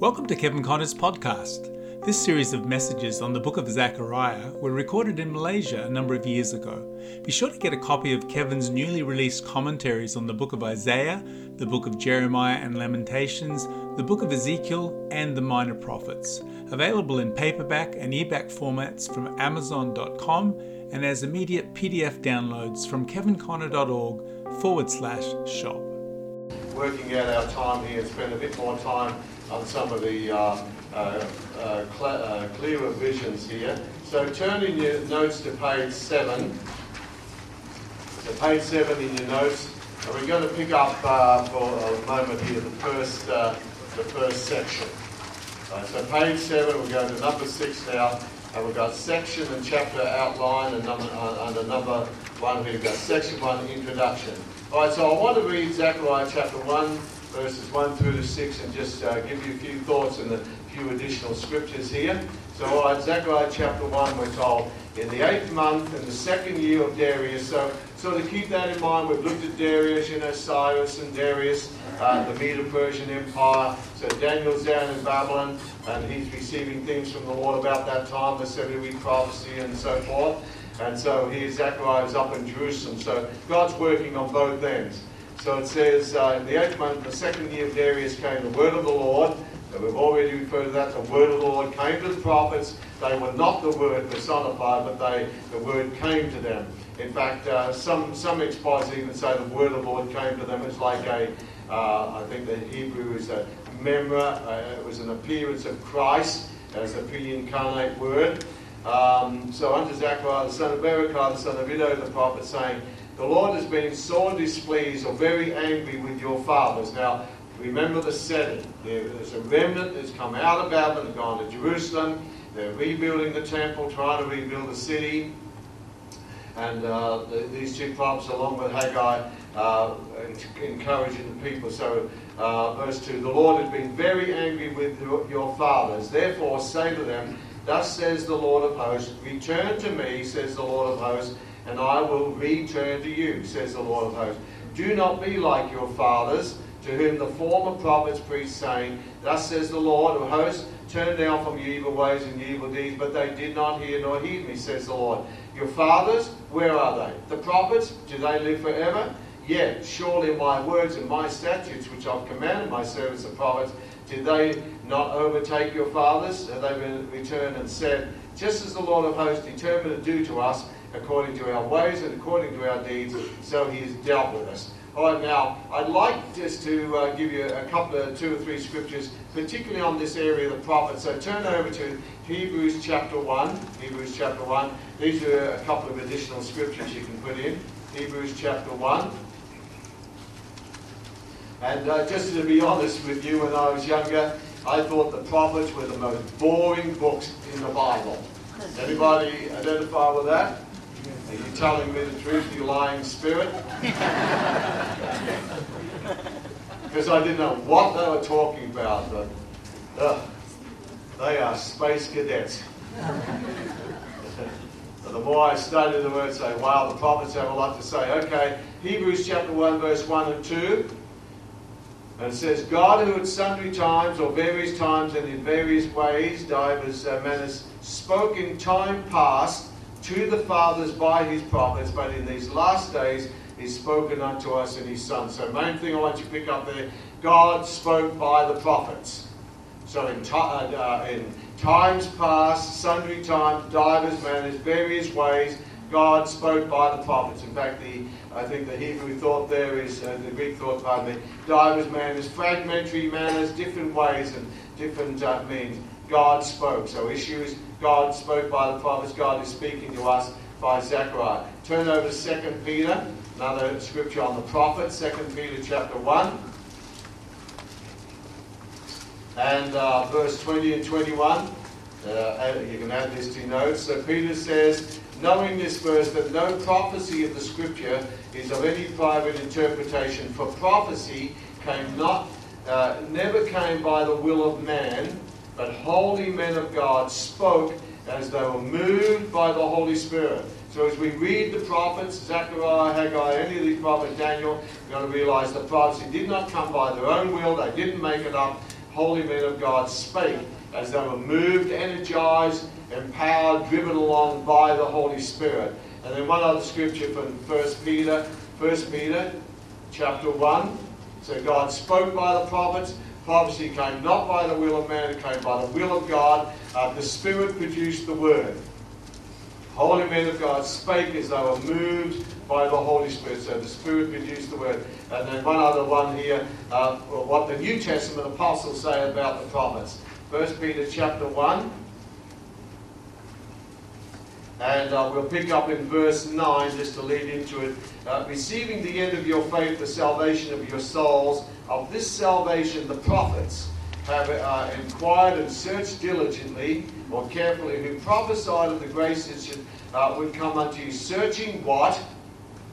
Welcome to Kevin Conner's podcast. This series of messages on the book of Zechariah were recorded in Malaysia a number of years ago. Be sure to get a copy of Kevin's newly released commentaries on the book of Isaiah, the book of Jeremiah and Lamentations, the book of Ezekiel, and the Minor Prophets, available in paperback and e-back formats from Amazon.com and as immediate PDF downloads from kevinconner.org forward slash shop. Working out our time here, spend a bit more time on some of the uh, uh, uh, uh, clearer visions here. So turn in your notes to page 7. So page 7 in your notes. And we're going to pick up uh, for a moment here the first, uh, the first section. So page 7, we're going to number 6 now. And we've got section and chapter outline and number, uh, under number 1 here we've got section 1 introduction. Alright, so I want to read Zechariah chapter 1 verses 1 through to 6 and just uh, give you a few thoughts and a few additional scriptures here. So, all right, Zechariah chapter 1, we're told, in the eighth month in the second year of Darius. So, so to keep that in mind, we've looked at Darius, you know, Cyrus and Darius, uh, the Medo-Persian Empire. So Daniel's down in Babylon, and he's receiving things from the Lord about that time, the 70-week prophecy and so forth. And so here Zechariah is up in Jerusalem. So God's working on both ends. So it says, uh, in the eighth month, the second year of Darius came the word of the Lord. So we've already referred to that. The word of the Lord came to the prophets. They were not the word personified, but they the word came to them. In fact, uh, some some expositors even say the word of the Lord came to them. It's like a, uh, I think the Hebrew is a memra. Uh, it was an appearance of Christ as a pre-incarnate word. Um, so unto Zechariah the son of Berechiah the son of Iddo the prophet saying, the Lord has been sore displeased or very angry with your fathers. Now, remember the setting. There's a remnant that's come out of Babylon and gone to Jerusalem. They're rebuilding the temple, trying to rebuild the city. And uh, the, these two prophets, along with Haggai, uh, encouraging the people. So, uh, verse 2 The Lord has been very angry with your fathers. Therefore, say to them, Thus says the Lord of hosts, Return to me, says the Lord of hosts and I will return to you, says the Lord of hosts. Do not be like your fathers, to whom the former prophets preached, saying, Thus says the Lord of hosts, turn down from your evil ways and your evil deeds, but they did not hear nor heed me, says the Lord. Your fathers, where are they? The prophets, do they live forever? Yet, surely my words and my statutes, which I've commanded my servants the prophets, did they not overtake your fathers? Have they returned and said, Just as the Lord of hosts determined to do to us, according to our ways and according to our deeds, so he has dealt with us. All right, now, I'd like just to uh, give you a couple of two or three scriptures, particularly on this area of the prophets. So turn over to Hebrews chapter 1. Hebrews chapter 1. These are a couple of additional scriptures you can put in. Hebrews chapter 1. And uh, just to be honest with you, when I was younger, I thought the prophets were the most boring books in the Bible. Anybody identify with that? Are you telling me the truth, you lying spirit? Because I didn't know what they were talking about, but uh, they are space cadets. but the more I study the word, say, wow, the prophets have a lot to say. Okay, Hebrews chapter 1, verse 1 and 2. And it says, God who at sundry times or various times and in various ways, divers uh, manners, spoke in time past to the fathers by his prophets, but in these last days he's spoken unto us in his Son. So, main thing I want you to pick up there God spoke by the prophets. So, in, uh, uh, in times past, sundry times, divers manners, various ways, God spoke by the prophets. In fact, the I think the Hebrew thought there is, uh, the Greek thought, pardon me, divers manners, fragmentary manners, different ways and different uh, means. God spoke. So issues, God spoke by the prophets. God is speaking to us by Zechariah. Turn over to 2 Peter, another scripture on the prophet, 2 Peter chapter 1. And uh, verse 20 and 21. Uh, you can add this to notes. So Peter says, knowing this verse, that no prophecy of the scripture is of any private interpretation, for prophecy came not, uh, never came by the will of man, but holy men of God spoke as they were moved by the Holy Spirit. So as we read the prophets, Zechariah, Haggai, any of these prophets, Daniel, we're going to realize the prophecy did not come by their own will. They didn't make it up. holy men of God spake as they were moved, energized, empowered, driven along by the Holy Spirit. And then one other scripture from 1 Peter, 1 Peter chapter 1. So God spoke by the prophets. Prophecy came not by the will of man, it came by the will of God. Uh, the Spirit produced the Word. Holy men of God spake as they were moved by the Holy Spirit. So the Spirit produced the Word. And then one other one here, uh, what the New Testament apostles say about the prophets. 1 Peter chapter 1. And uh, we'll pick up in verse 9 just to lead into it. Uh, Receiving the end of your faith, the salvation of your souls. Of this salvation, the prophets have uh, inquired and searched diligently or carefully, who prophesied of the grace that should, uh, would come unto you, searching what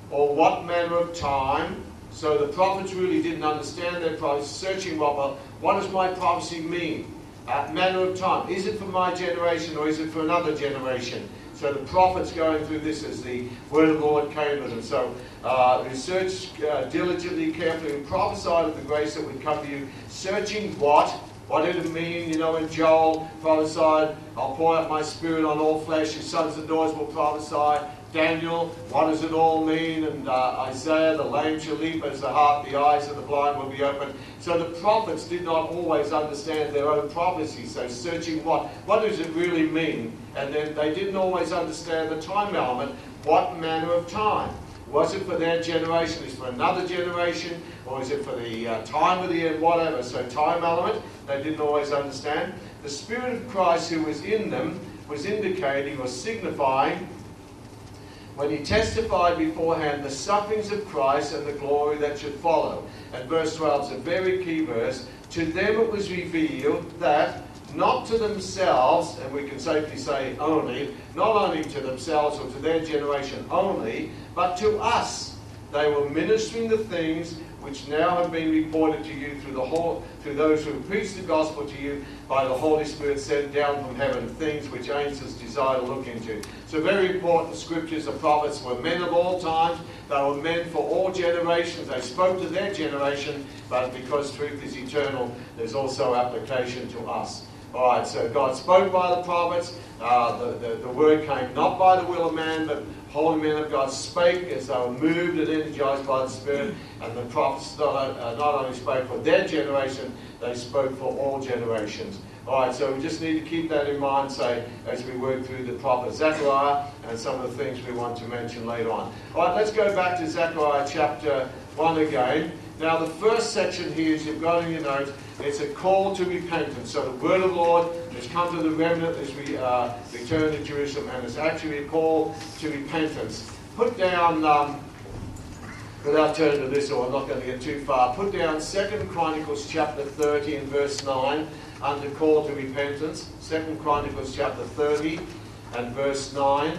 or what manner of time. So the prophets really didn't understand their prophecy, searching what, well, what does my prophecy mean? Uh, manner of time. Is it for my generation or is it for another generation? So the prophets going through this as the word of the Lord came to them. So uh, research uh, diligently, carefully, and prophesied of the grace that would come to you, searching what? What did it mean? You know, in Joel prophesied, I'll pour out my spirit on all flesh, your sons and daughters will prophesy. Daniel, what does it all mean? And uh, Isaiah, the lame shall leap as the hart, the eyes of the blind will be opened. So the prophets did not always understand their own prophecy. So searching what? What does it really mean? And then they didn't always understand the time element. What manner of time? Was it for their generation? Is it for another generation? Or is it for the uh, time of the end? Whatever. So time element, they didn't always understand. The Spirit of Christ who was in them was indicating or signifying when he testified beforehand the sufferings of Christ and the glory that should follow. And verse 12 is a very key verse. To them it was revealed that not to themselves, and we can safely say only, not only to themselves or to their generation only, but to us. They were ministering the things which now have been reported to you through the whole, through those who preached the gospel to you by the Holy Spirit sent down from heaven, things which angels desire to look into. So very important scriptures. The prophets were men of all times. They were men for all generations. They spoke to their generation, but because truth is eternal, there's also application to us. All right, so God spoke by the prophets. Uh, the, the, the word came not by the will of man, but holy men of God spake as they were moved and energized by the Spirit. And the prophets not, uh, only spoke for their generation, they spoke for all generations. All right, so we just need to keep that in mind, say, as we work through the prophet Zechariah and some of the things we want to mention later on. All right, let's go back to Zechariah chapter 1 again. Now, the first section here, as you've got in your notes, it's a call to repentance. So the word of the Lord has come to the remnant as we uh, return to Jerusalem, and it's actually a call to repentance. Put down, um, without turning to this, or I'm not going to get too far, put down Second Chronicles chapter 30 and verse 9 under call to repentance. Second Chronicles chapter 30 and verse 9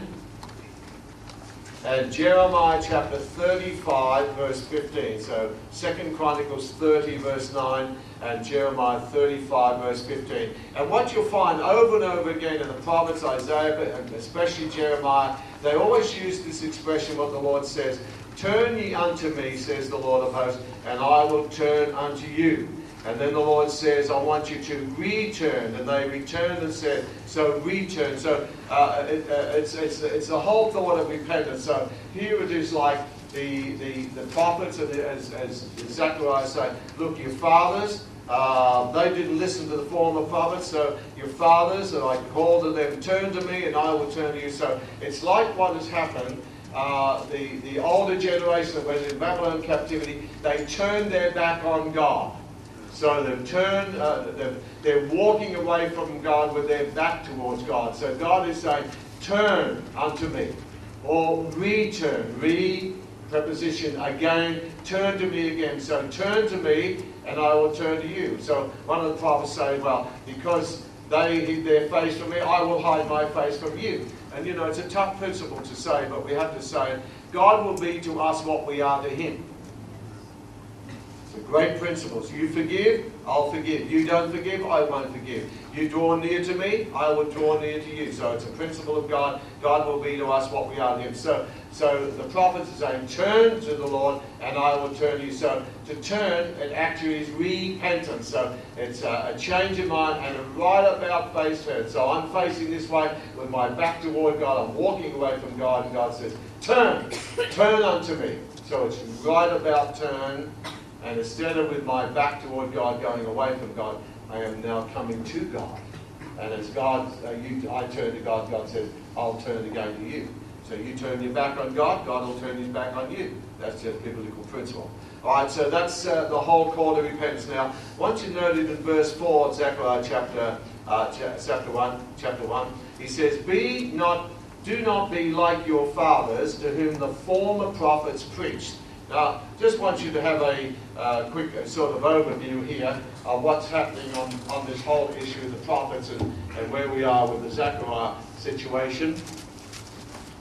and Jeremiah chapter 35, verse 15. So, Second Chronicles 30, verse 9, and Jeremiah 35, verse 15. And what you'll find over and over again in the prophets, Isaiah, and especially Jeremiah, they always use this expression, what the Lord says Turn ye unto me, says the Lord of hosts, and I will turn unto you. And then the Lord says, I want you to return. And they returned and said, so return. So uh, it, uh, it's, it's, it's the whole thought of repentance. So here it is like the, the, the prophets, and as, as Zechariah said, look, your fathers, uh, they didn't listen to the former prophets, so your fathers, and I called to them, turn to me, and I will turn to you. So it's like what has happened. Uh, the, the older generation that was in Babylon captivity, they turned their back on God. So they've turned, uh, they've, they're walking away from God with their back towards God. So God is saying, turn unto me. Or return, re preposition again, turn to me again. So turn to me and I will turn to you. So one of the prophets say, well, because they hid their face from me, I will hide my face from you. And you know, it's a tough principle to say, but we have to say. God will be to us what we are to him. Great principles. You forgive, I'll forgive. You don't forgive, I won't forgive. You draw near to me, I will draw near to you. So it's a principle of God. God will be to us what we are to Him. So, so the prophets are saying, turn to the Lord, and I will turn you. So to turn, it actually is repentance. So it's a, a change of mind and a right about face turn. So I'm facing this way with my back toward God. I'm walking away from God, and God says, turn, turn unto me. So it's right about turn and instead of with my back toward God, going away from God, I am now coming to God. And as God, uh, you, I turn to God, God says, I'll turn again to you. So you turn your back on God, God will turn his back on you. That's just biblical principle. All right, so that's uh, the whole call to repentance. Now, once you noted in verse 4 Zechariah chapter, uh, chapter 1, chapter 1, he says, Be not, do not be like your fathers to whom the former prophets preached now, just want you to have a uh, quick uh, sort of overview here of what's happening on, on this whole issue of the prophets and, and where we are with the Zechariah situation. Let's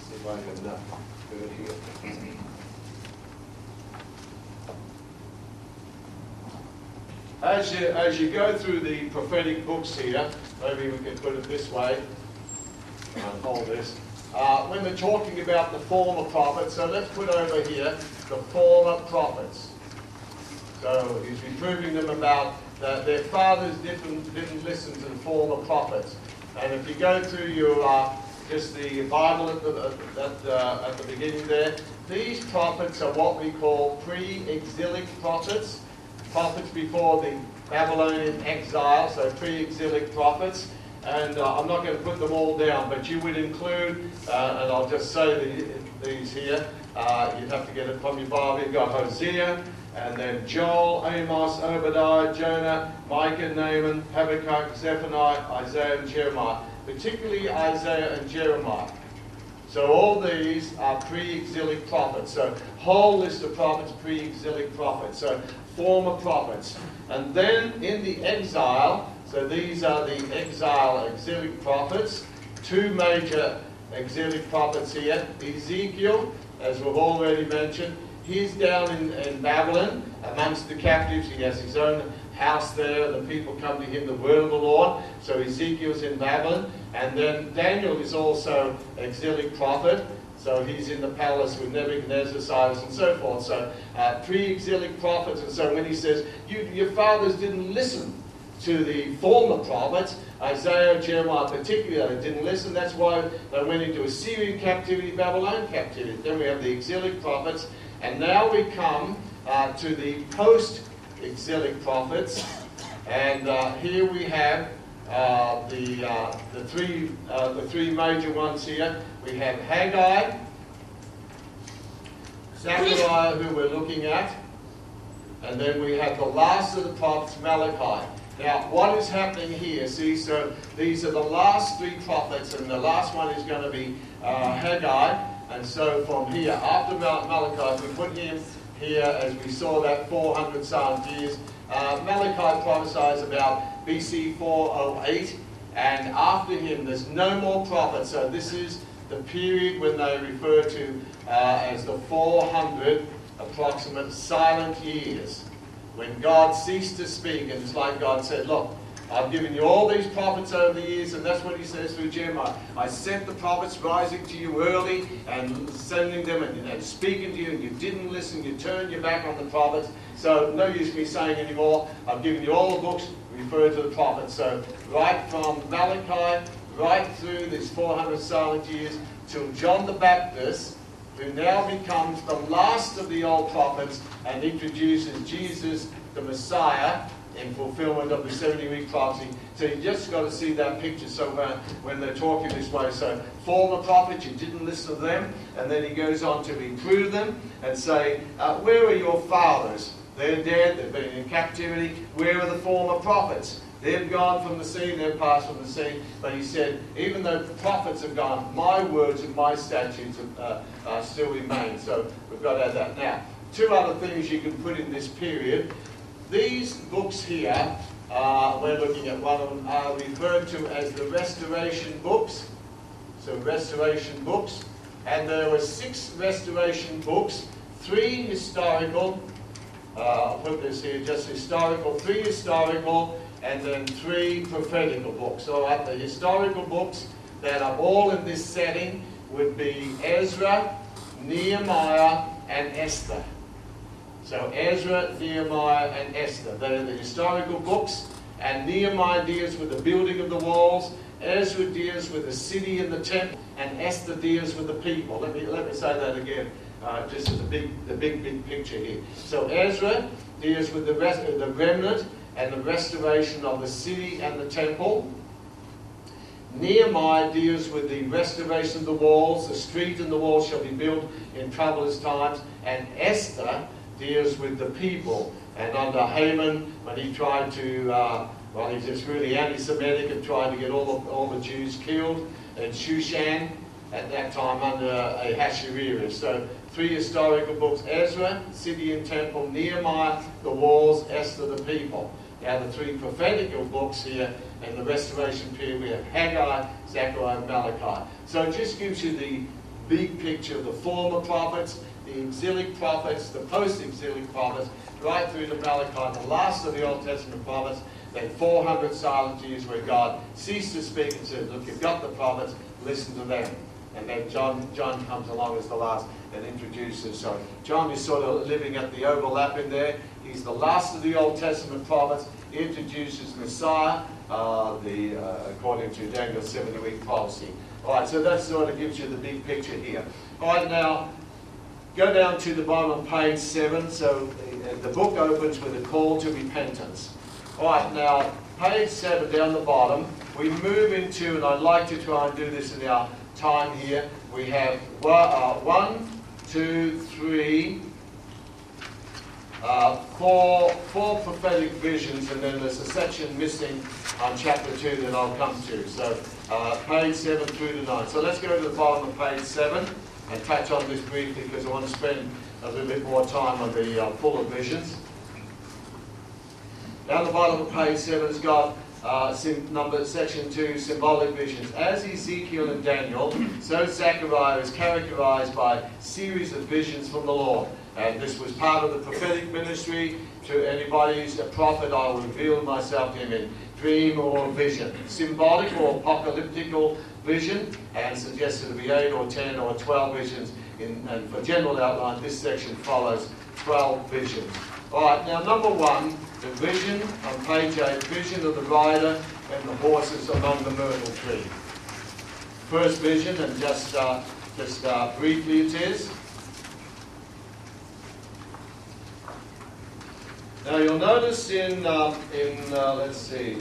see if I can uh, do it here. As you, as you go through the prophetic books here, maybe we can put it this way, hold this. Uh, when they're talking about the former prophets, so let's put over here the former prophets. So he's reproving them about that their fathers didn't, didn't listen to the former prophets. And if you go through your uh, just the Bible at the, at, uh, at the beginning there, these prophets are what we call pre-exilic prophets, prophets before the Babylonian exile, so pre-exilic prophets. And uh, I'm not going to put them all down, but you would include, uh, and I'll just say the, these here, uh, you'd have to get it from your Bible. You've got Hosea, and then Joel, Amos, Obadiah, Jonah, Micah, Nahum, Habakkuk, Zephaniah, Isaiah, and Jeremiah. Particularly Isaiah and Jeremiah. So all these are pre-exilic prophets. So whole list of prophets, pre-exilic prophets. So former prophets. And then in the exile, so these are the exile exilic prophets. Two major exilic prophets here. Ezekiel as we've already mentioned. He's down in, in Babylon amongst the captives. He has his own house there. The people come to him, the word of the Lord. So Ezekiel's in Babylon. And then Daniel is also exilic prophet. So he's in the palace with Nebuchadnezzar, Cyrus, and so forth. So uh, pre-exilic prophets. And so when he says, you, your fathers didn't listen to the former prophets, Isaiah, Jeremiah particularly, they didn't listen. That's why they went into Assyrian captivity, Babylon captivity. Then we have the exilic prophets. And now we come uh, to the post-exilic prophets. And uh, here we have uh, the, uh, the, three, uh, the three major ones here. We have Haggai, Zechariah, who we're looking at, and then we have the last of the prophets, Malachi. Now, what is happening here? See, so these are the last three prophets, and the last one is going to be uh, Haggai. And so from here, after Malachi, we put him here as we saw that 400 silent years. Uh, Malachi prophesies about BC 408, and after him, there's no more prophets. So this is the period when they refer to uh, as the 400 approximate silent years when God ceased to speak, and it's like God said, Look, I've given you all these prophets over the years, and that's what he says through Jeremiah. I sent the prophets rising to you early and sending them and, and speaking to you, and you didn't listen, you turned your back on the prophets. So no use me saying anymore. I've given you all the books, referred to the prophets. So right from Malachi, right through these 400 silent years, till John the Baptist, who now becomes the last of the old prophets and introduces Jesus, the Messiah, in fulfillment of the 70 week prophecy. So you just got to see that picture. So when, when they're talking this way, so former prophets, you didn't listen to them. And then he goes on to reprove them and say, uh, Where are your fathers? They're dead, they've been in captivity. Where are the former prophets? They've gone from the scene, they've passed from the scene. But he said, even though the prophets have gone, my words and my statutes uh, uh, still remain. So we've got to add that. Now, two other things you can put in this period. These books here, uh, we're looking at one of them, are referred to as the restoration books. So restoration books. And there were six restoration books, three historical, uh, I'll put this here, just historical, three historical, and then three prophetical books. Right, the historical books that are all in this setting would be Ezra, Nehemiah, and Esther. So Ezra, Nehemiah, and Esther. They're the historical books. And Nehemiah deals with the building of the walls. Ezra deals with the city and the temple. And Esther deals with the people. Let me, let me say that again, uh, just as a big, the big, big picture here. So Ezra deals with the, rest, the remnant and the restoration of the city and the temple. Nehemiah deals with the restoration of the walls. The street and the walls shall be built in troublous times. And Esther deals with the people. And under Haman, when he tried to, uh, well, he's just really anti-Semitic and tried to get all the, all the Jews killed in Shushan at that time under Ahasuerus. So three historical books, Ezra, city and temple, Nehemiah, the walls, Esther, the people. Now the three prophetical books here in the restoration period, we have Haggai, Zechariah, and Malachi. So it just gives you the big picture of the former prophets the exilic prophets, the post-exilic prophets, right through to Malachi, the last of the Old Testament prophets, then 400 silent years where God ceased to speak and said, look, you've got the prophets, listen to them. And then John, John comes along as the last and introduces. So John is sort of living at the overlap in there. He's the last of the Old Testament prophets, introduces Messiah, uh, the, uh, according to Daniel's 70-week prophecy. All right, so that sort of gives you the big picture here. All right, now, Go down to the bottom of page 7. So the book opens with a call to repentance. All right, now, page 7 down the bottom, we move into, and I'd like to try and do this in our time here. We have uh, one, two, three, uh, four, four prophetic visions, and then there's a section missing on chapter 2 that I'll come to. So uh, page 7 through to 9. So let's go to the bottom of page 7 and touch on this briefly because I want to spend a little bit more time on the uh, fuller visions. Down the bottom of page 7 has got uh, number section 2, symbolic visions. As Ezekiel and Daniel, so Zechariah is characterized by series of visions from the Lord. And this was part of the prophetic ministry. To anybody who's a prophet, I will reveal myself to him in dream or vision. Symbolic or apocalyptical vision and suggested to be 8 or 10 or 12 visions. In, and for general outline, this section follows 12 visions. All right, now number one, the vision on page 8, vision of the rider and the horses among the myrtle tree. First vision, and just, uh, just uh, briefly it is. Now you'll notice in, um, in uh, let's see,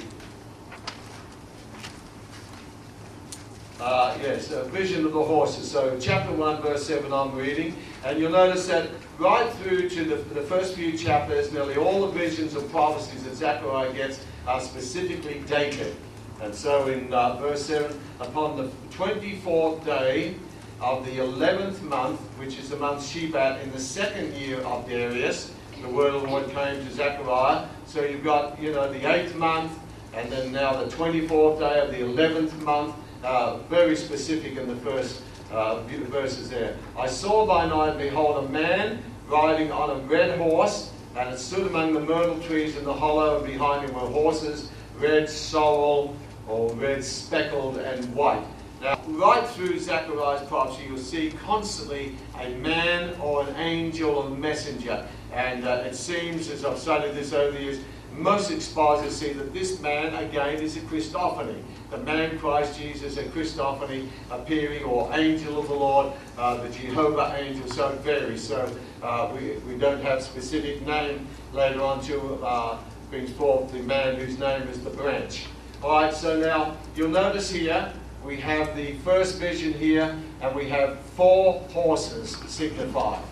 Uh, yes, a vision of the horses. So, chapter 1, verse 7, I'm reading. And you'll notice that right through to the, the first few chapters, nearly all the visions and prophecies that Zechariah gets are specifically dated. And so, in uh, verse 7, upon the 24th day of the 11th month, which is the month Shebat, in the second year of Darius, the word of the Lord came to Zechariah. So, you've got, you know, the 8th month, and then now the 24th day of the 11th month uh, very specific in the first uh, verses there. I saw by night, behold, a man riding on a red horse, and it stood among the myrtle trees in the hollow, and behind him were horses, red, sorrel, or red, speckled, and white. Now, right through Zechariah's prophecy, you'll see constantly a man or an angel or messenger. And uh, it seems, as I've studied this over the years, most expositors see that this man, again, is a Christophany. The man Christ Jesus, a Christophany appearing, or angel of the Lord, uh, the Jehovah angel, so it varies. So uh, we, we don't have specific name later on to uh, brings forth the man whose name is the branch. All right, so now you'll notice here we have the first vision here, and we have four horses signified.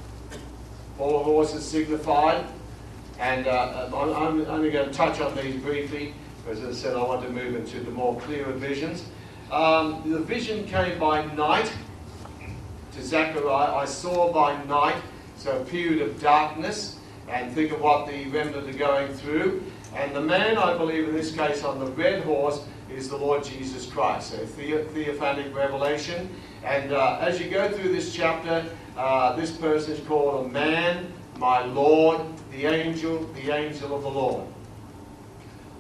Four horses signified. And uh, I'm only going to touch on these briefly, because as I said, I want to move into the more clearer visions. Um, the vision came by night to Zechariah. I saw by night, so a period of darkness, and think of what the remnant are going through. And the man, I believe, in this case, on the red horse, is the Lord Jesus Christ. So the- theophanic revelation. And uh, as you go through this chapter, uh, this person is called a man, my Lord, the angel, the angel of the Lord,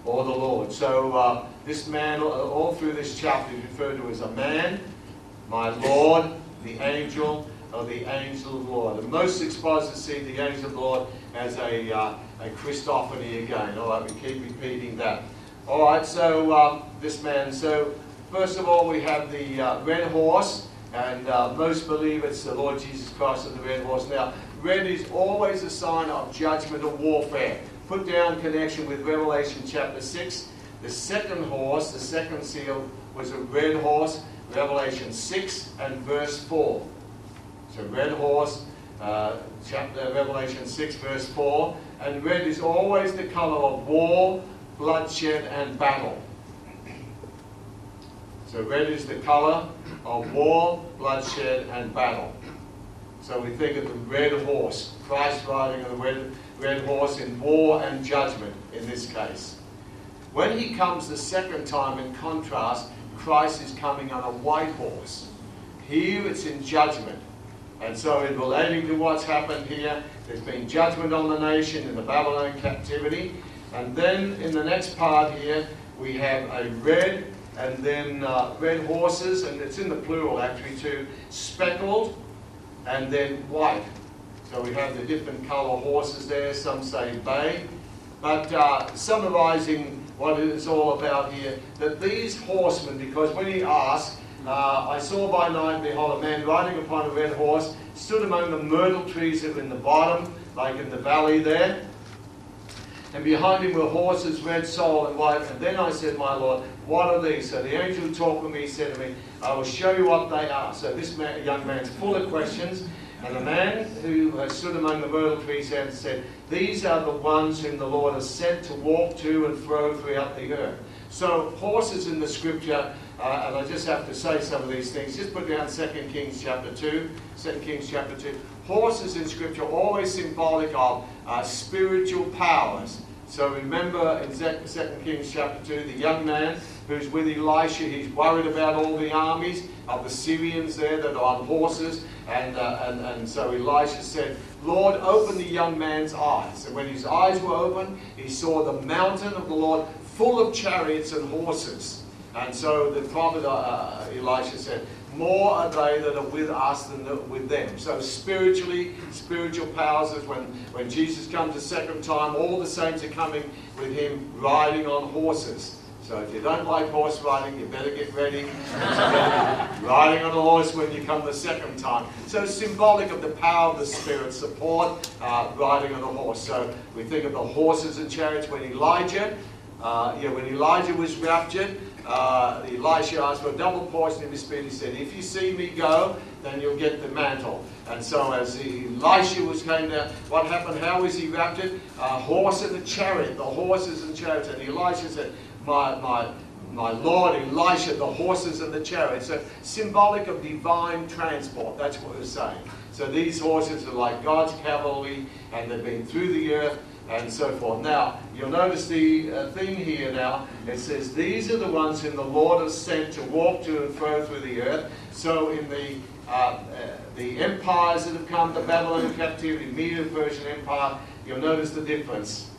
or the Lord. So uh, this man, uh, all through this chapter, is referred to as a man, my Lord, the angel, or the angel of the Lord. And most expositors see the angel of the Lord as a, uh, a Christophany again. All right, we keep repeating that. All right, so um, this man, so first of all, we have the uh, red horse, and uh, most believe it's the Lord Jesus Christ of the red horse. Now, red is always a sign of judgment or warfare. Put down connection with Revelation chapter 6. The second horse, the second seal, was a red horse, Revelation 6 and verse 4. So, red horse, uh, chapter Revelation 6, verse 4. And red is always the color of war, bloodshed, and battle. So red is the color of war, bloodshed, and battle. So we think of the red horse, Christ riding on the red, red horse in war and judgment in this case. When he comes the second time, in contrast, Christ is coming on a white horse. Here it's in judgment. And so, in relating to what's happened here, there's been judgment on the nation in the Babylon captivity. And then in the next part here, we have a red and then uh, red horses, and it's in the plural actually too, speckled and then white. So we have the different colour horses there, some say bay. But uh, summarising what it is all about here, that these horsemen, because when he asked, uh, I saw by night, behold, a man riding upon a red horse, stood among the myrtle trees that were in the bottom, like in the valley there and behind him were horses, red, soul, and white. And then I said, My Lord, what are these? So the angel talked with me said to me, I will show you what they are. So this man, young man's full of questions. And the man who stood among the myrtle trees and said, These are the ones whom the Lord has sent to walk to and fro throughout the earth. So horses in the scripture, uh, and I just have to say some of these things. Just put down 2 Kings chapter 2. 2 Kings chapter 2. Horses in scripture are always symbolic of uh, spiritual powers. So remember in 2 Kings chapter 2, the young man who's with Elisha, he's worried about all the armies of the Syrians there that are on horses. And, uh, and, and so Elisha said, Lord, open the young man's eyes. And when his eyes were open, he saw the mountain of the Lord full of chariots and horses. And so the prophet uh, Elisha said, more are they that are with us than with them. So spiritually, spiritual powers is when, when Jesus comes a second time, all the saints are coming with him riding on horses. So if you don't like horse riding, you better get ready. riding on a horse when you come the second time. So symbolic of the power of the Spirit, support uh, riding on a horse. So we think of the horses and chariots when Elijah, uh, yeah, when Elijah was raptured, uh, Elisha asked for a double portion of his spirit. He said, If you see me go, then you'll get the mantle. And so, as Elisha was going down, what happened? How was he raptured? A horse and a chariot, the horses and chariots. And Elisha said, My, my, my Lord Elisha, the horses and the chariots. So, symbolic of divine transport. That's what we're saying. So, these horses are like God's cavalry, and they've been through the earth and so forth. Now, you'll notice the uh, thing here now. It says, These are the ones whom the Lord has sent to walk to and fro through the earth. So, in the uh, uh, the empires that have come, the Babylonian captivity, Medo Persian Empire, you'll notice the difference.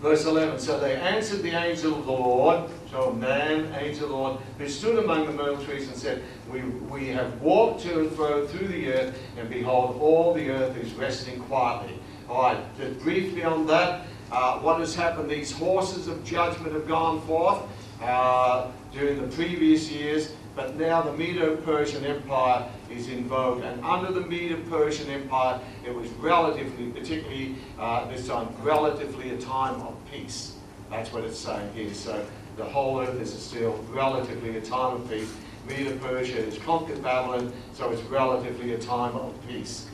Verse 11, so they answered the angel of the Lord, so man, angel of the Lord, who stood among the myrtle trees and said, we, we have walked to and fro through the earth, and behold, all the earth is resting quietly. All right, briefly on that, uh, what has happened? These horses of judgment have gone forth uh, during the previous years, but now the Medo-Persian Empire is in vogue. And under the Medo-Persian Empire, it was relatively, particularly uh, this time, relatively a time of peace. That's what it's saying here. So the whole earth is still relatively a time of peace. Medo-Persia has conquered Babylon, so it's relatively a time of peace.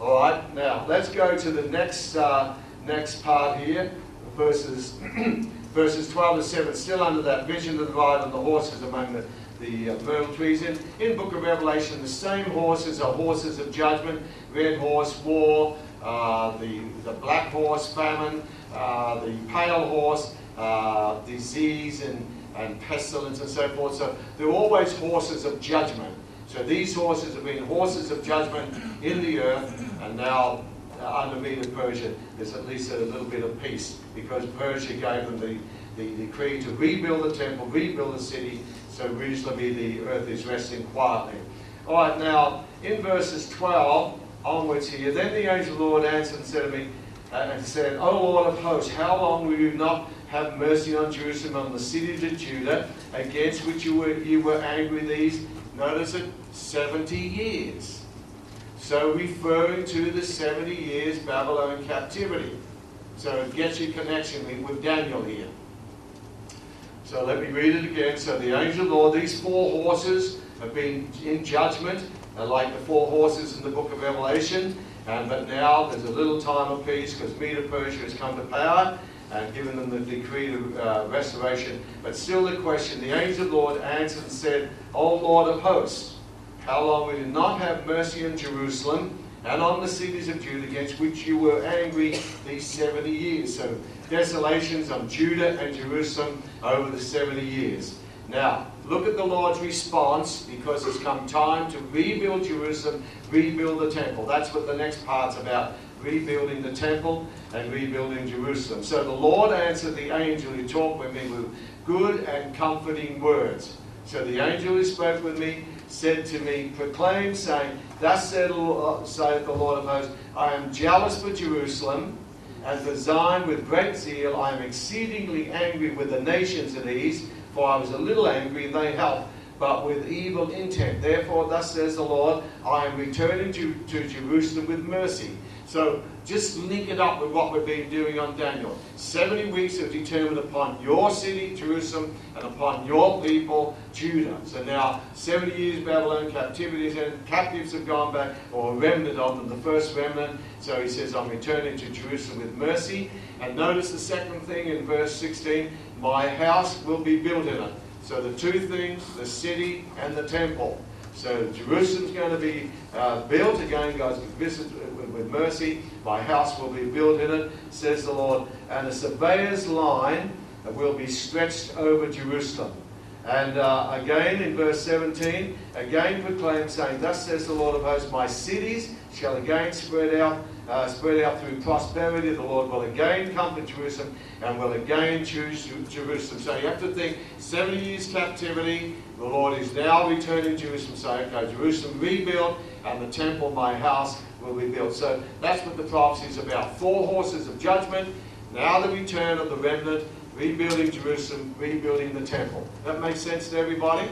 All right, now let's go to the next uh, next part here, verses verses 12 to 7. Still under that vision of the rider and the horses among the the uh, myrtle trees. In in Book of Revelation, the same horses are horses of judgment. Red horse, war. Uh, the the black horse, famine. Uh, the pale horse, uh, disease and and pestilence and so forth. So they're always horses of judgment. So these horses have been horses of judgment in the earth, and now under Medo Persia, there's at least a little bit of peace because Persia gave them the, the decree to rebuild the temple, rebuild the city, so reasonably the earth is resting quietly. All right, now in verses 12 onwards here, then the angel of the Lord answered and said to me, uh, and said, O Lord of hosts, how long will you not have mercy on Jerusalem and the cities of Judah, against which you were, you were angry these, notice it, 70 years. So referring to the 70 years Babylon captivity. So it gets your connection with Daniel here. So let me read it again. So the angel of the Lord, these four horses have been in judgment, like the four horses in the book of Revelation. And but now there's a little time of peace because Medo Persia has come to power and given them the decree of uh, restoration. But still the question, the angel of the Lord answered and said, O Lord of hosts, how long will you not have mercy on Jerusalem and on the cities of Judah against which you were angry these 70 years? So desolations on Judah and Jerusalem over the 70 years. Now, look at the Lord's response because it's come time to rebuild Jerusalem, rebuild the temple. That's what the next part's about rebuilding the temple and rebuilding Jerusalem. So the Lord answered the angel who talked with me with good and comforting words. So the angel who spoke with me said to me, Proclaim, saying, Thus uh, saith the Lord of hosts, I am jealous for Jerusalem and for Zion with great zeal. I am exceedingly angry with the nations of the east, for I was a little angry, and they helped but with evil intent. Therefore, thus says the Lord, I am returning to, to Jerusalem with mercy. So just link it up with what we've been doing on Daniel. 70 weeks have determined upon your city, Jerusalem, and upon your people, Judah. So now, 70 years Babylon captivity is end, captives have gone back, or remnant of them, the first remnant. So he says, I'm returning to Jerusalem with mercy. And notice the second thing in verse 16, my house will be built in it. So the two things, the city and the temple. So Jerusalem's going to be uh, built again. God's visit with, with mercy. My house will be built in it, says the Lord. And the surveyor's line will be stretched over Jerusalem. And uh, again in verse 17, again proclaim, saying, Thus says the Lord of hosts, My cities shall again spread out uh, spread out through prosperity. The Lord will again come to Jerusalem and will again choose Jerusalem. So you have to think 70 years captivity. The Lord is now returning to Jerusalem. So, okay, Jerusalem rebuilt and the temple, my house, will be built. So that's what the prophecy is about. Four horses of judgment. Now the return of the remnant, rebuilding Jerusalem, rebuilding the temple. That makes sense to everybody?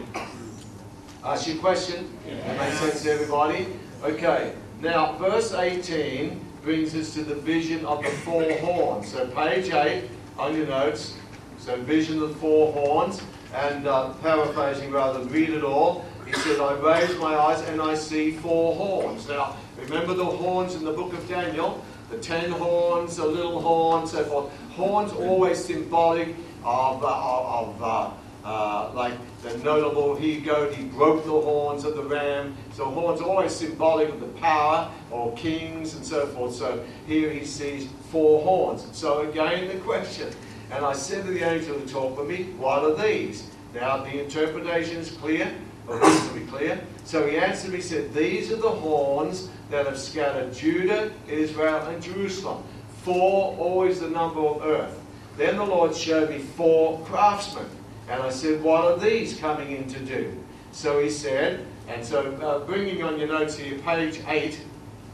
Ask your question? Yes. That makes sense to everybody? Okay. Now, verse 18 brings us to the vision of the four horns. So page 8 on your notes. So vision of the four horns. And uh, paraphrasing rather read it all, he said, I raise my eyes and I see four horns. Now, remember the horns in the book of Daniel? The ten horns, the little horns, so forth. Horns always symbolic of, uh, of uh, uh, like the notable he goat, he broke the horns of the ram. So horns always symbolic of the power or kings and so forth. So here he sees four horns. So again the question, and I said to the angel who talked with me, what are these? Now the interpretation is clear, or reasonably clear. So he answered me, said, these are the horns that have scattered Judah, Israel, and Jerusalem. Four, always the number of earth. Then the Lord showed me four craftsmen. And I said, what are these coming in to do? So he said, and so uh, bringing on your notes here, page 8,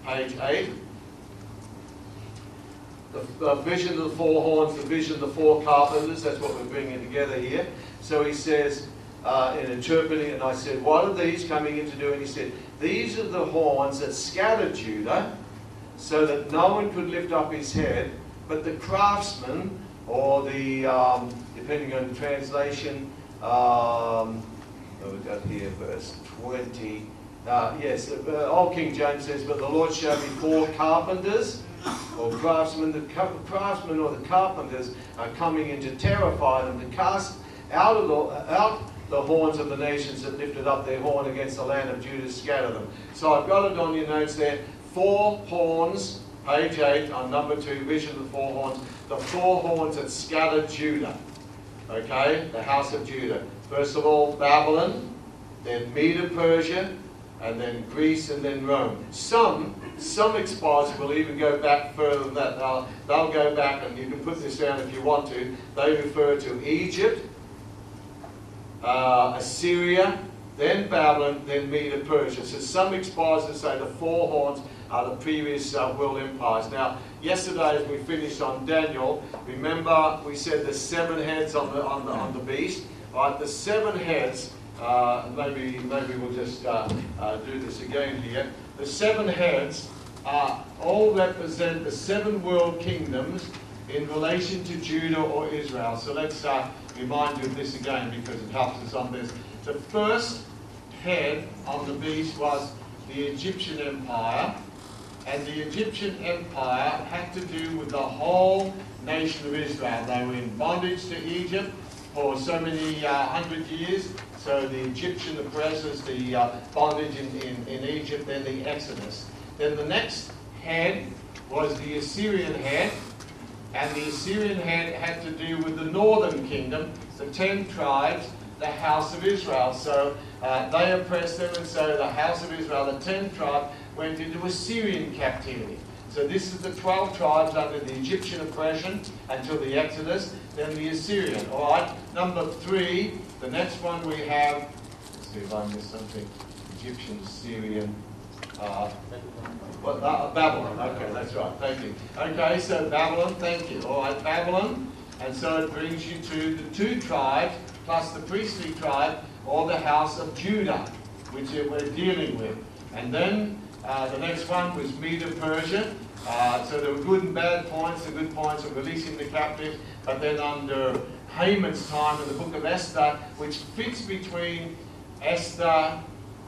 page 8, the, the vision of the four horns, the vision of the four carpenters, that's what we're bringing together here. So he says, uh, in interpreting and I said, what are these coming in to do? And he said, these are the horns that scattered Judah, so that no one could lift up his head, but the craftsmen, or the um, depending on the translation. Um, we've got here verse 20. Uh, yes, uh, Old King James says, But the Lord showed me four carpenters, or craftsmen. The craftsmen or the carpenters are coming in to terrify them, to cast out, of the, out the horns of the nations that lifted up their horn against the land of Judah, scatter them. So I've got it on your notes there. Four horns, page 8 on number 2, vision of the four horns. The four horns that scattered Judah. Okay, the house of Judah. First of all, Babylon, then Medo Persia, and then Greece, and then Rome. Some some expositors will even go back further than that. They'll, they'll go back, and you can put this down if you want to. They refer to Egypt, uh, Assyria, then Babylon, then Medo Persia. So some expositors say the four horns are the previous uh, world empires. Now, yesterday as we finished on Daniel, remember we said there's seven heads on the on the on the beast. Right, the seven heads. Uh, maybe maybe we'll just uh, uh, do this again here. The seven heads are all represent the seven world kingdoms in relation to Judah or Israel. So let's uh, remind you of this again because it helps us on this. The first head on the beast was the Egyptian Empire, and the Egyptian Empire had to do with the whole nation of Israel. They were in bondage to Egypt for so many uh, hundred years. So the Egyptian oppressors, the uh, bondage in, in, in Egypt, then the Exodus. Then the next head was the Assyrian head, and the Assyrian head had to do with the northern kingdom, the ten tribes, the house of Israel. So uh, they oppressed them, and so the house of Israel, the ten tribes, went into Assyrian captivity. So this is the 12 tribes under the Egyptian oppression until the Exodus, then the Assyrian. All right, number three, the next one we have, let's see if I missed something, Egyptian, Syrian, uh, uh, Babylon. Okay, that's right. Thank you. Okay, so Babylon. Thank you. All right, Babylon, and so it brings you to the two tribes plus the priestly tribe or the house of Judah, which we're dealing with. And then uh, the next one was Medo Persia. Uh, so there were good and bad points. The good points of releasing the captives, but then under Haman's time in the book of Esther, which fits between Esther,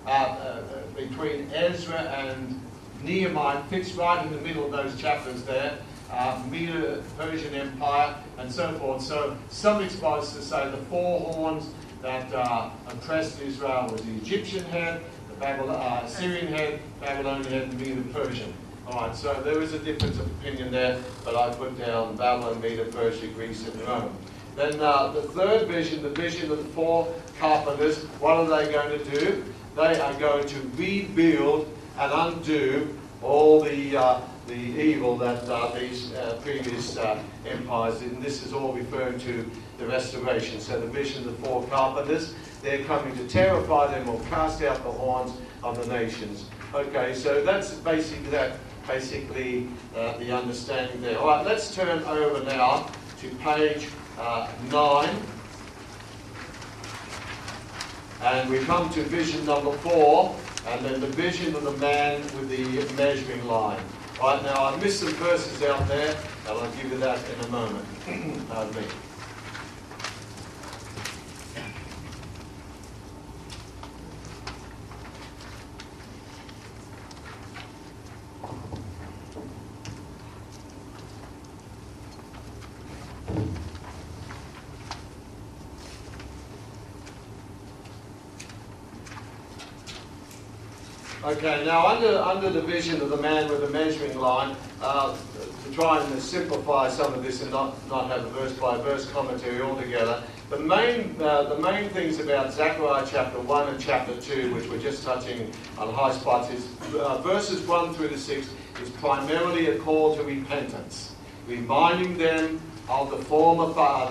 uh, uh, between Ezra and Nehemiah, fits right in the middle of those chapters there. Uh, Medo Persian Empire and so forth. So some expositors say the four horns that uh, oppressed Israel was the Egyptian head, Babylon, uh, Syrian head, Babylonian head, and Medo Persian. All right, so there is a difference of opinion there, but I put down Babylon, Medo Persia, Greece, and Rome. Then uh, the third vision, the vision of the four carpenters, what are they going to do? They are going to rebuild and undo all the uh, the evil that uh, these uh, previous uh, empires did. And this is all referring to the restoration. So the vision of the four carpenters, they're coming to terrify them or cast out the horns of the nations. Okay, so that's basically that. Basically, uh, the understanding there. All right, let's turn over now to page uh, nine, and we come to vision number four, and then the vision of the man with the measuring line. Right now, I missed some verses out there, and I'll give you that in a moment. Pardon me. Okay, now under, under the vision of the man with the measuring line, uh, to try and simplify some of this and not, not have a verse by verse commentary altogether, the main, uh, the main things about Zechariah chapter 1 and chapter 2, which we're just touching on high spots, is uh, verses 1 through to 6 is primarily a call to repentance, reminding them of the former,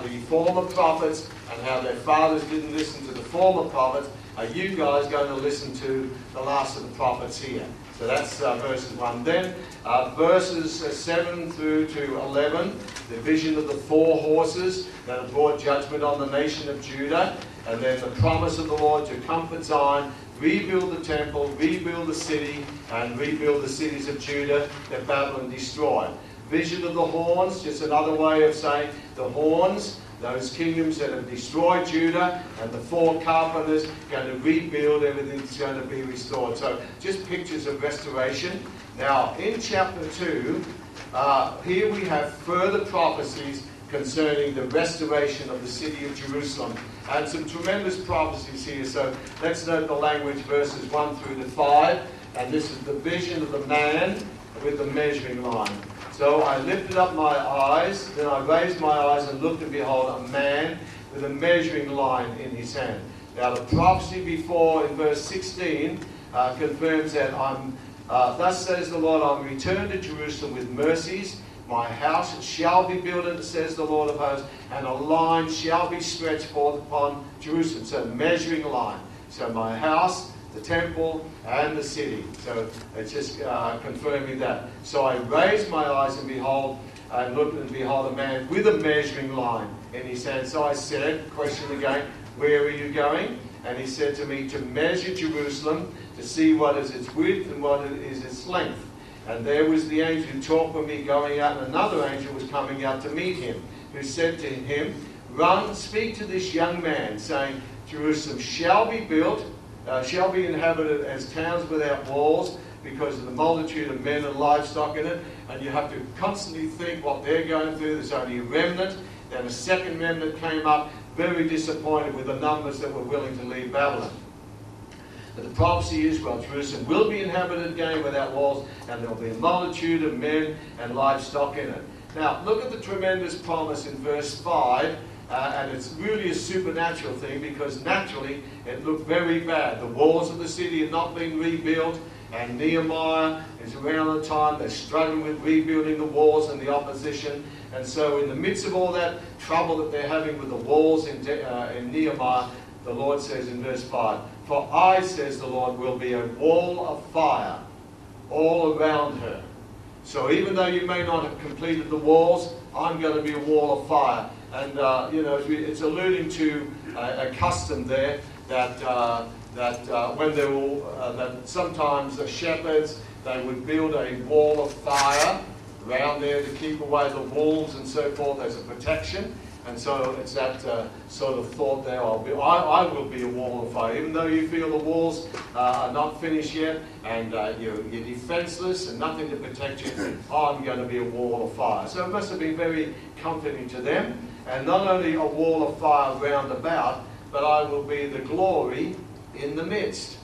the former prophets and how their fathers didn't listen to the former prophets are you guys going to listen to the last of the prophets here? So that's uh, verses 1. Then uh, verses uh, 7 through to 11, the vision of the four horses that have brought judgment on the nation of Judah, and then the promise of the Lord to comfort Zion, rebuild the temple, rebuild the city, and rebuild the cities of Judah that Babylon destroyed. Vision of the horns, just another way of saying the horns those kingdoms that have destroyed Judah and the four carpenters going to rebuild, everything's going to be restored. So just pictures of restoration. Now in chapter 2, uh, here we have further prophecies concerning the restoration of the city of Jerusalem. And some tremendous prophecies here. So let's note the language, verses 1 through to 5. And this is the vision of the man with the measuring line. So I lifted up my eyes, then I raised my eyes and looked, and behold, a man with a measuring line in his hand. Now, the prophecy before in verse 16 uh, confirms that I'm, uh, thus says the Lord, I'm returned to Jerusalem with mercies. My house shall be built, says the Lord of hosts, and a line shall be stretched forth upon Jerusalem. So, measuring line. So, my house, the temple, and the city. So, it's just uh, confirming that. So, I raised my eyes, and behold, and looked, and behold, a man with a measuring line in his hand. So I said, question again, where are you going? And he said to me, to measure Jerusalem, to see what is its width and what is its length. And there was the angel who talked with me going out, and another angel was coming out to meet him, who said to him, Run, speak to this young man, saying, Jerusalem shall be built, uh, shall be inhabited as towns without walls, because of the multitude of men and livestock in it. And you have to constantly think what they're going through. There's only a remnant. Then a second remnant came up, very disappointed with the numbers that were willing to leave Babylon. But the prophecy is, well, Jerusalem will be inhabited again without walls, and there will be a multitude of men and livestock in it. Now, look at the tremendous promise in verse 5, uh, and it's really a supernatural thing because naturally it looked very bad. The walls of the city had not been rebuilt, and Nehemiah is around the time they're struggling with rebuilding the walls and the opposition. And so, in the midst of all that trouble that they're having with the walls in, uh, in Nehemiah, the Lord says in verse 5 For I, says the Lord, will be a wall of fire all around her. So, even though you may not have completed the walls, I'm going to be a wall of fire. And, uh, you know, it's alluding to a, a custom there that. Uh, that uh, when they were, uh, that sometimes the shepherds, they would build a wall of fire around there to keep away the wolves and so forth as a protection. And so it's that uh, sort of thought there. I'll be, I, I, will be a wall of fire, even though you feel the walls uh, are not finished yet, and you're, you're, defenseless and nothing to protect you. I'm going to be a wall of fire. So it must have been very comforting to them. And not only a wall of fire round about, but I will be the glory in the midst.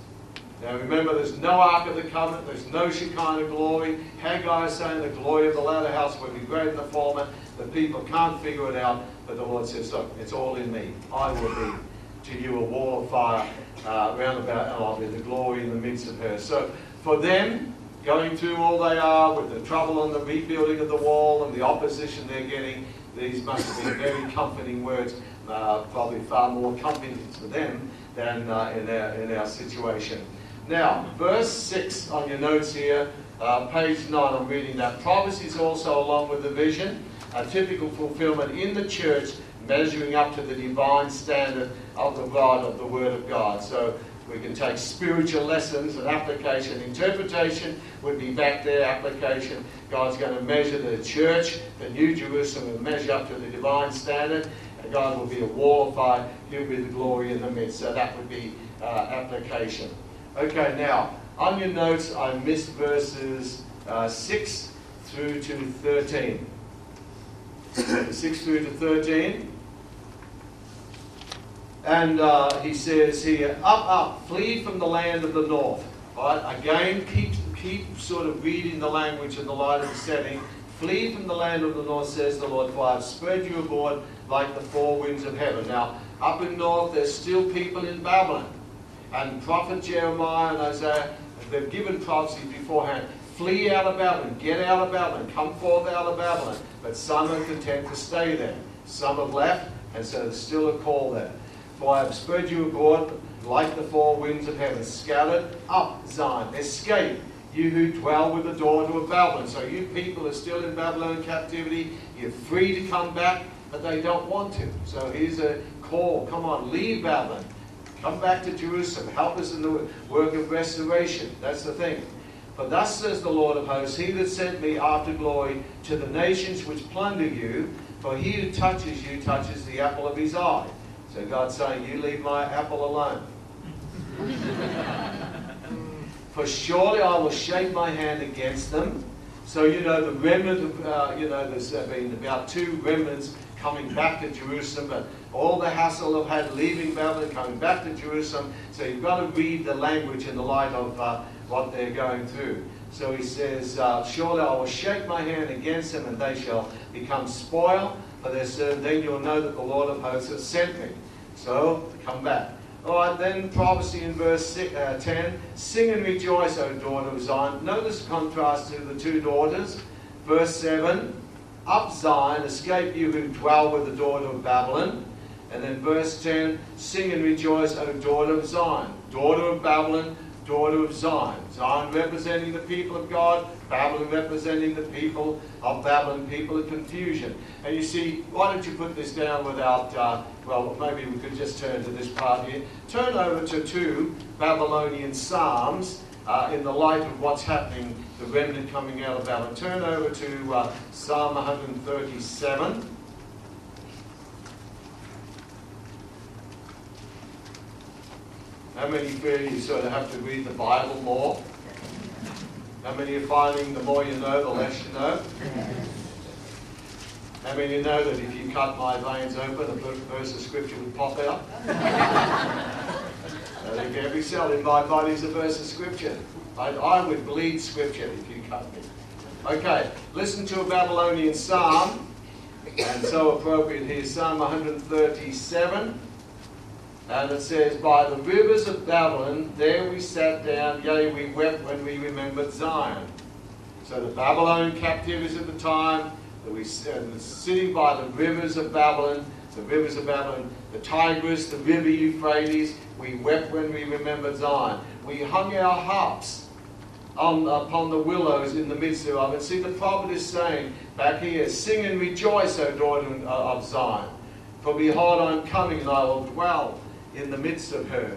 Now remember, there's no Ark of the Covenant, there's no Shekinah glory. Haggai is saying the glory of the latter house will be greater than the former. The people can't figure it out, but the Lord says, look, it's all in me. I will be to you a wall of fire uh, round about, and I'll be the glory in the midst of her. So for them, going through all they are with the trouble and the rebuilding of the wall and the opposition they're getting, these must have been very comforting words, uh, probably far more comforting to them than uh, in, our, in our situation. Now, verse 6 on your notes here, uh, page 9, I'm reading that. Prophecies also, along with the vision, a typical fulfillment in the church, measuring up to the divine standard of the God, of the Word of God. So we can take spiritual lessons and application. Interpretation would be back there, application. God's going to measure the church, the New Jerusalem, will measure up to the divine standard. And God will be a wall of fire. He'll be the glory in the midst. So that would be uh, application. Okay, now, on your notes, I missed verses uh, 6 through to 13. 6 through to 13. And uh, he says here, up, up, flee from the land of the north. Right? Again, keep, keep sort of reading the language in the light of the setting. Flee from the land of the north, says the Lord, for I have spread you abroad like the four winds of heaven. Now, up in north, there's still people in Babylon. And prophet Jeremiah and Isaiah, they've given prophecies beforehand. Flee out of Babylon, get out of Babylon, come forth out of Babylon. But some are content to stay there. Some have left, and so there's still a call there. For I have spread you abroad like the four winds of heaven, scattered up Zion. Escape, you who dwell with the daughter of Babylon. So you people are still in Babylon captivity. You're free to come back, but they don't want to. So here's a call. Come on, leave Babylon. Come back to Jerusalem. Help us in the work of restoration. That's the thing. For thus says the Lord of hosts, He that sent me after glory to the nations which plunder you, for he who touches you touches the apple of his eye. So God's saying, You leave my apple alone. For surely I will shake my hand against them. So, you know, the remnant of, uh, you know, there's been about two remnants coming back to Jerusalem, but all the hassle of had leaving Babylon, coming back to Jerusalem. So you've got to read the language in the light of uh, what they're going through. So he says, uh, Surely I will shake my hand against them, and they shall become spoil for their sin. Then you'll know that the Lord of hosts has sent me. So come back. All right, then prophecy in verse six, uh, 10 Sing and rejoice, O daughter of Zion. Notice the contrast to the two daughters. Verse 7 Up Zion, escape you who dwell with the daughter of Babylon. And then verse 10 Sing and rejoice, O daughter of Zion. Daughter of Babylon, daughter of Zion. Zion representing the people of God, Babylon representing the people of Babylon, people of confusion. And you see, why don't you put this down without, uh, well, maybe we could just turn to this part here. Turn over to two Babylonian Psalms uh, in the light of what's happening, the remnant coming out of Babylon. Turn over to uh, Psalm 137. How many feel you sort of have to read the Bible more? How many are finding the more you know, the less you know? How many you know that if you cut my veins open, a verse of scripture would pop out? I think every cell in my body is a verse of scripture. I, I would bleed scripture if you cut me. Okay, listen to a Babylonian psalm, and so appropriate here, Psalm 137. And it says, By the rivers of Babylon, there we sat down, yea, we wept when we remembered Zion. So the Babylon captivities at the time, that we uh, sitting by the rivers of Babylon, the rivers of Babylon, the Tigris, the river Euphrates, we wept when we remembered Zion. We hung our harps on, upon the willows in the midst of it. See, the prophet is saying back here, Sing and rejoice, O daughter of Zion. For behold, I am coming, and I will dwell in the midst of her.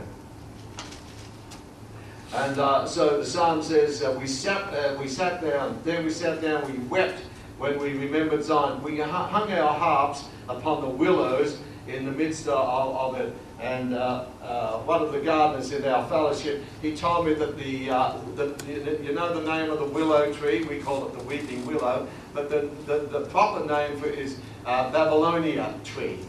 And uh, so the psalm says, uh, we, sat, uh, we sat down, then we sat down, we wept when we remembered Zion. We hung our harps upon the willows in the midst of, of it. And uh, uh, one of the gardeners in our fellowship, he told me that the, uh, the, you know the name of the willow tree, we call it the weeping willow, but the, the, the proper name for it is Babylonia tree.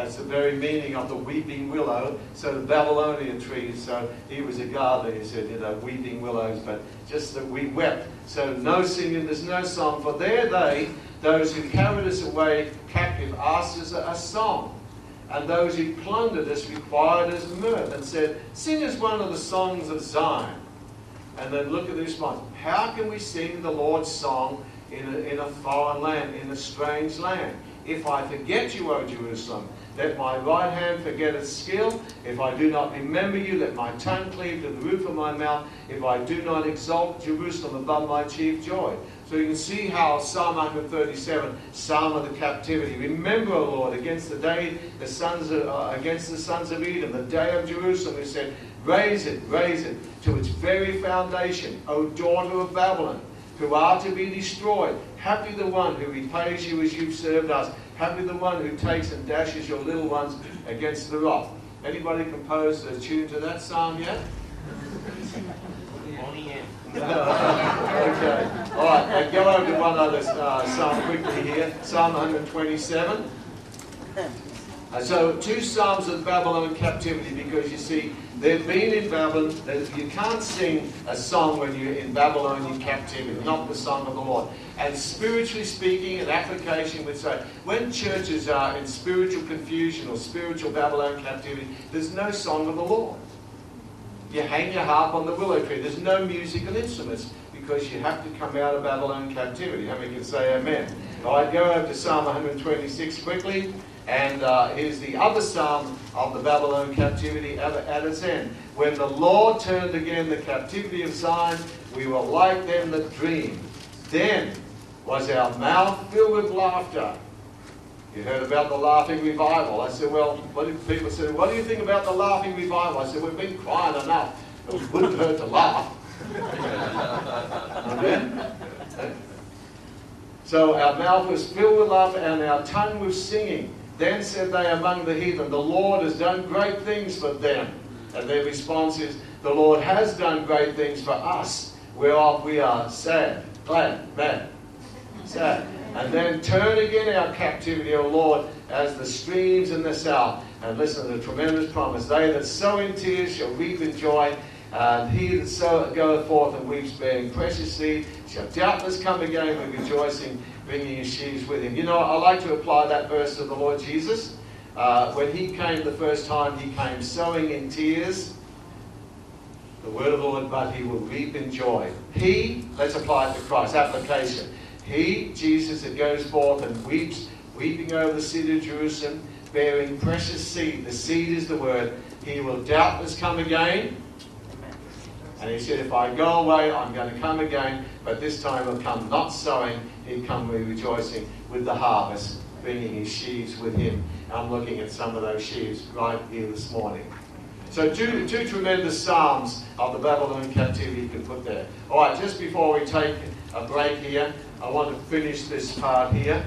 That's the very meaning of the weeping willow. So the Babylonian trees, so he was a gardener, he said, you know, weeping willows, but just that we wept. So no singing, there's no song, for there they, those who carried us away captive, asked us a, song. And those who plundered us required us mirth and said, Sing us one of the songs of Zion. And then look at the response. How can we sing the Lord's song in a, in a foreign land, in a strange land? If I forget you, O Jerusalem, let my right hand forget its skill. If I do not remember you, let my tongue cleave to the roof of my mouth. If I do not exalt Jerusalem above my chief joy. So you can see how Psalm 137, Psalm of the captivity. Remember, O Lord, against the day the sons of, uh, against the sons of Edom, the day of Jerusalem, He said, raise it, raise it to its very foundation, O daughter of Babylon, who are to be destroyed. Happy the one who repays you as you've served us. Happy the one who takes and dashes your little ones against the rock. Anybody compose a tune to that psalm yet? okay. All right. Now go over to one other uh, psalm quickly here. Psalm 127. Uh, so two psalms of Babylon captivity because you see they've been in Babylon. You can't sing a song when you're in Babylonian captivity, not the song of the Lord. And spiritually speaking, an application would say when churches are in spiritual confusion or spiritual Babylon captivity, there's no song of the Lord. You hang your harp on the willow tree. There's no musical instruments because you have to come out of Babylon captivity. How many can say amen? All right, go over to Psalm 126 quickly. And uh, here's the other psalm of the Babylon captivity at, at its end. When the Lord turned again the captivity of Zion, we were like them that dream. Then was our mouth filled with laughter. You heard about the laughing revival. I said, well, what did people say? What do you think about the laughing revival? I said, we've been crying enough. It wouldn't have hurt to laugh. Amen? So our mouth was filled with laughter and our tongue was singing. Then said they among the heathen, The Lord has done great things for them. And their response is, The Lord has done great things for us, whereof we are sad, glad, mad, sad. And then turn again our captivity, O Lord, as the streams in the south. And listen to the tremendous promise. They that sow in tears shall reap in joy. And he that so goeth forth and weeps, bearing precious seed, shall doubtless come again with rejoicing, bringing his sheaves with him. You know, I like to apply that verse to the Lord Jesus. Uh, when he came the first time, he came sowing in tears. The word of the Lord, but he will reap in joy. He, let's apply it to Christ, application. He, Jesus, that goes forth and weeps, weeping over the city of Jerusalem, bearing precious seed. The seed is the word. He will doubtless come again. And he said, If I go away, I'm going to come again, but this time I'll come not sowing, he'll come with rejoicing with the harvest, bringing his sheaves with him. I'm looking at some of those sheaves right here this morning. So two, two tremendous psalms of the Babylonian captivity you can put there. All right, just before we take a break here, I want to finish this part here.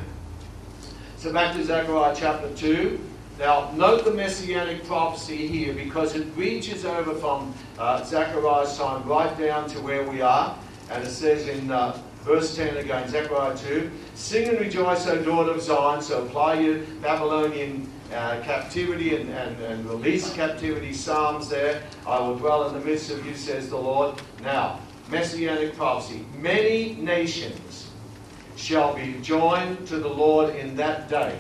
So back to Zechariah chapter 2. Now, note the messianic prophecy here because it reaches over from uh, Zechariah's time right down to where we are. And it says in uh, verse 10 again, Zechariah 2 Sing and rejoice, O daughter of Zion. So apply your Babylonian uh, captivity and, and, and release captivity psalms there. I will dwell in the midst of you, says the Lord. Now, messianic prophecy. Many nations shall be joined to the Lord in that day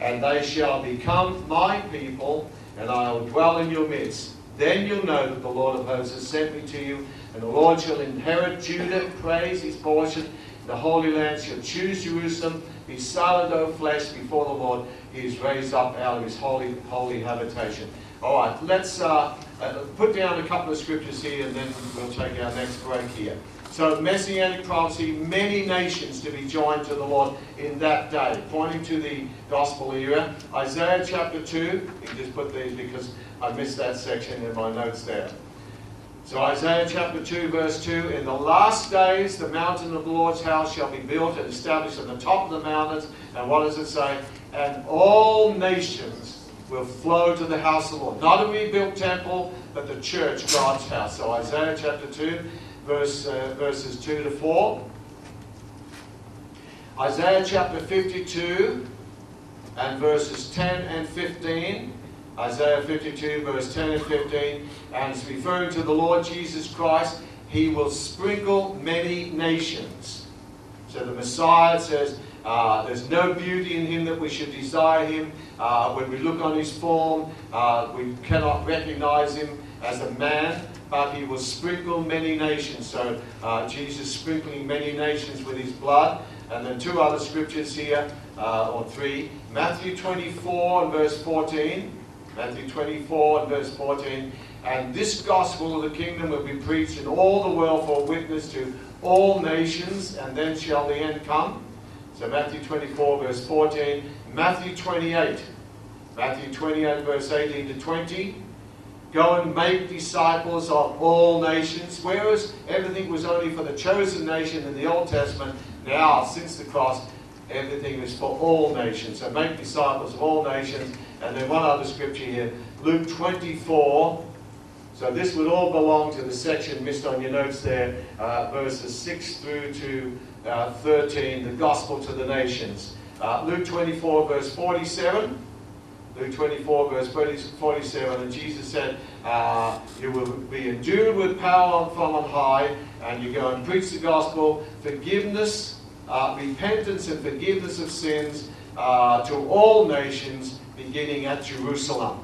and they shall become my people, and I will dwell in your midst. Then you'll know that the Lord of hosts has sent me to you, and the Lord shall inherit Judah, praise his portion. The Holy Land shall choose Jerusalem. Be silent, O flesh, before the Lord. He is raised up out of his holy, holy habitation. All right, let's uh, uh, put down a couple of scriptures here, and then we'll take our next break here. So, messianic prophecy, many nations to be joined to the Lord in that day, pointing to the gospel era. Isaiah chapter 2, you can just put these because I missed that section in my notes there. So, Isaiah chapter 2, verse 2 In the last days, the mountain of the Lord's house shall be built and established at the top of the mountains. And what does it say? And all nations will flow to the house of the Lord. Not a rebuilt temple, but the church, God's house. So, Isaiah chapter 2 verse, uh, verses 2 to 4. Isaiah chapter 52 and verses 10 and 15. Isaiah 52, verse 10 and 15. And it's referring to the Lord Jesus Christ. He will sprinkle many nations. So the Messiah says, uh, there's no beauty in him that we should desire him. Uh, when we look on his form, uh, we cannot recognize him as a man but he will sprinkle many nations. So uh, Jesus sprinkling many nations with his blood. And then two other scriptures here, uh, or three. Matthew 24 and verse 14. Matthew 24 and verse 14. And this gospel of the kingdom will be preached in all the world for witness to all nations, and then shall the end come. So Matthew 24 verse 14. Matthew 28. Matthew 28 verse 18 to 20. Go and make disciples of all nations. Whereas everything was only for the chosen nation in the Old Testament, now, since the cross, everything is for all nations. So make disciples of all nations. And then one other scripture here, Luke 24. So this would all belong to the section missed on your notes there, uh, verses 6 through to uh, 13, the gospel to the nations. Uh, Luke 24, verse 47. Luke 24, verse 47, and Jesus said, uh, You will be endued with power from on high, and you go and preach the gospel, forgiveness, uh, repentance, and forgiveness of sins uh, to all nations, beginning at Jerusalem.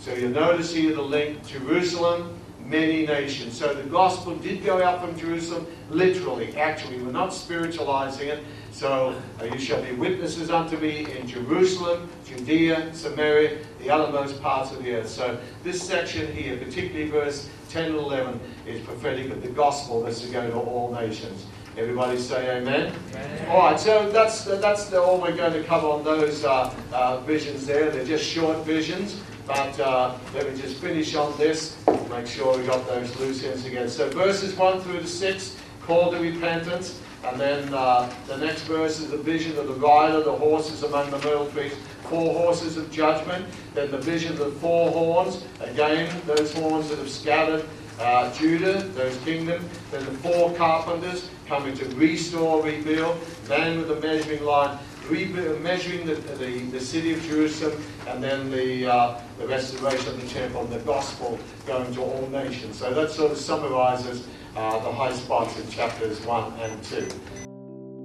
So you'll notice here the link Jerusalem, many nations. So the gospel did go out from Jerusalem, literally, actually. We're not spiritualizing it. So uh, you shall be witnesses unto me in Jerusalem, Judea, Samaria, the uttermost parts of the earth. So this section here, particularly verse 10 and 11, is prophetic of the gospel that's to go to all nations. Everybody say amen. amen. All right, so that's that's the, all we're going to cover on those uh, uh, visions there. They're just short visions, but uh, let me just finish on this. Make sure we got those loose ends again. So verses one through to six, call to repentance. And then uh, the next verse is the vision of the rider, the horses among the myrtle trees, four horses of judgment. Then the vision of the four horns, again, those horns that have scattered uh, Judah, those kingdoms. Then the four carpenters coming to restore, rebuild. Man with a measuring line, measuring the, the, the, city of Jerusalem, and then the, uh, the restoration of the temple and the gospel going to all nations. So that sort of summarizes uh, the high spots in chapters 1 and 2.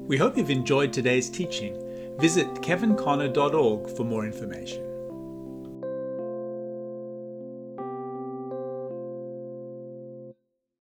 We hope you've enjoyed today's teaching. Visit kevinconner.org for more information.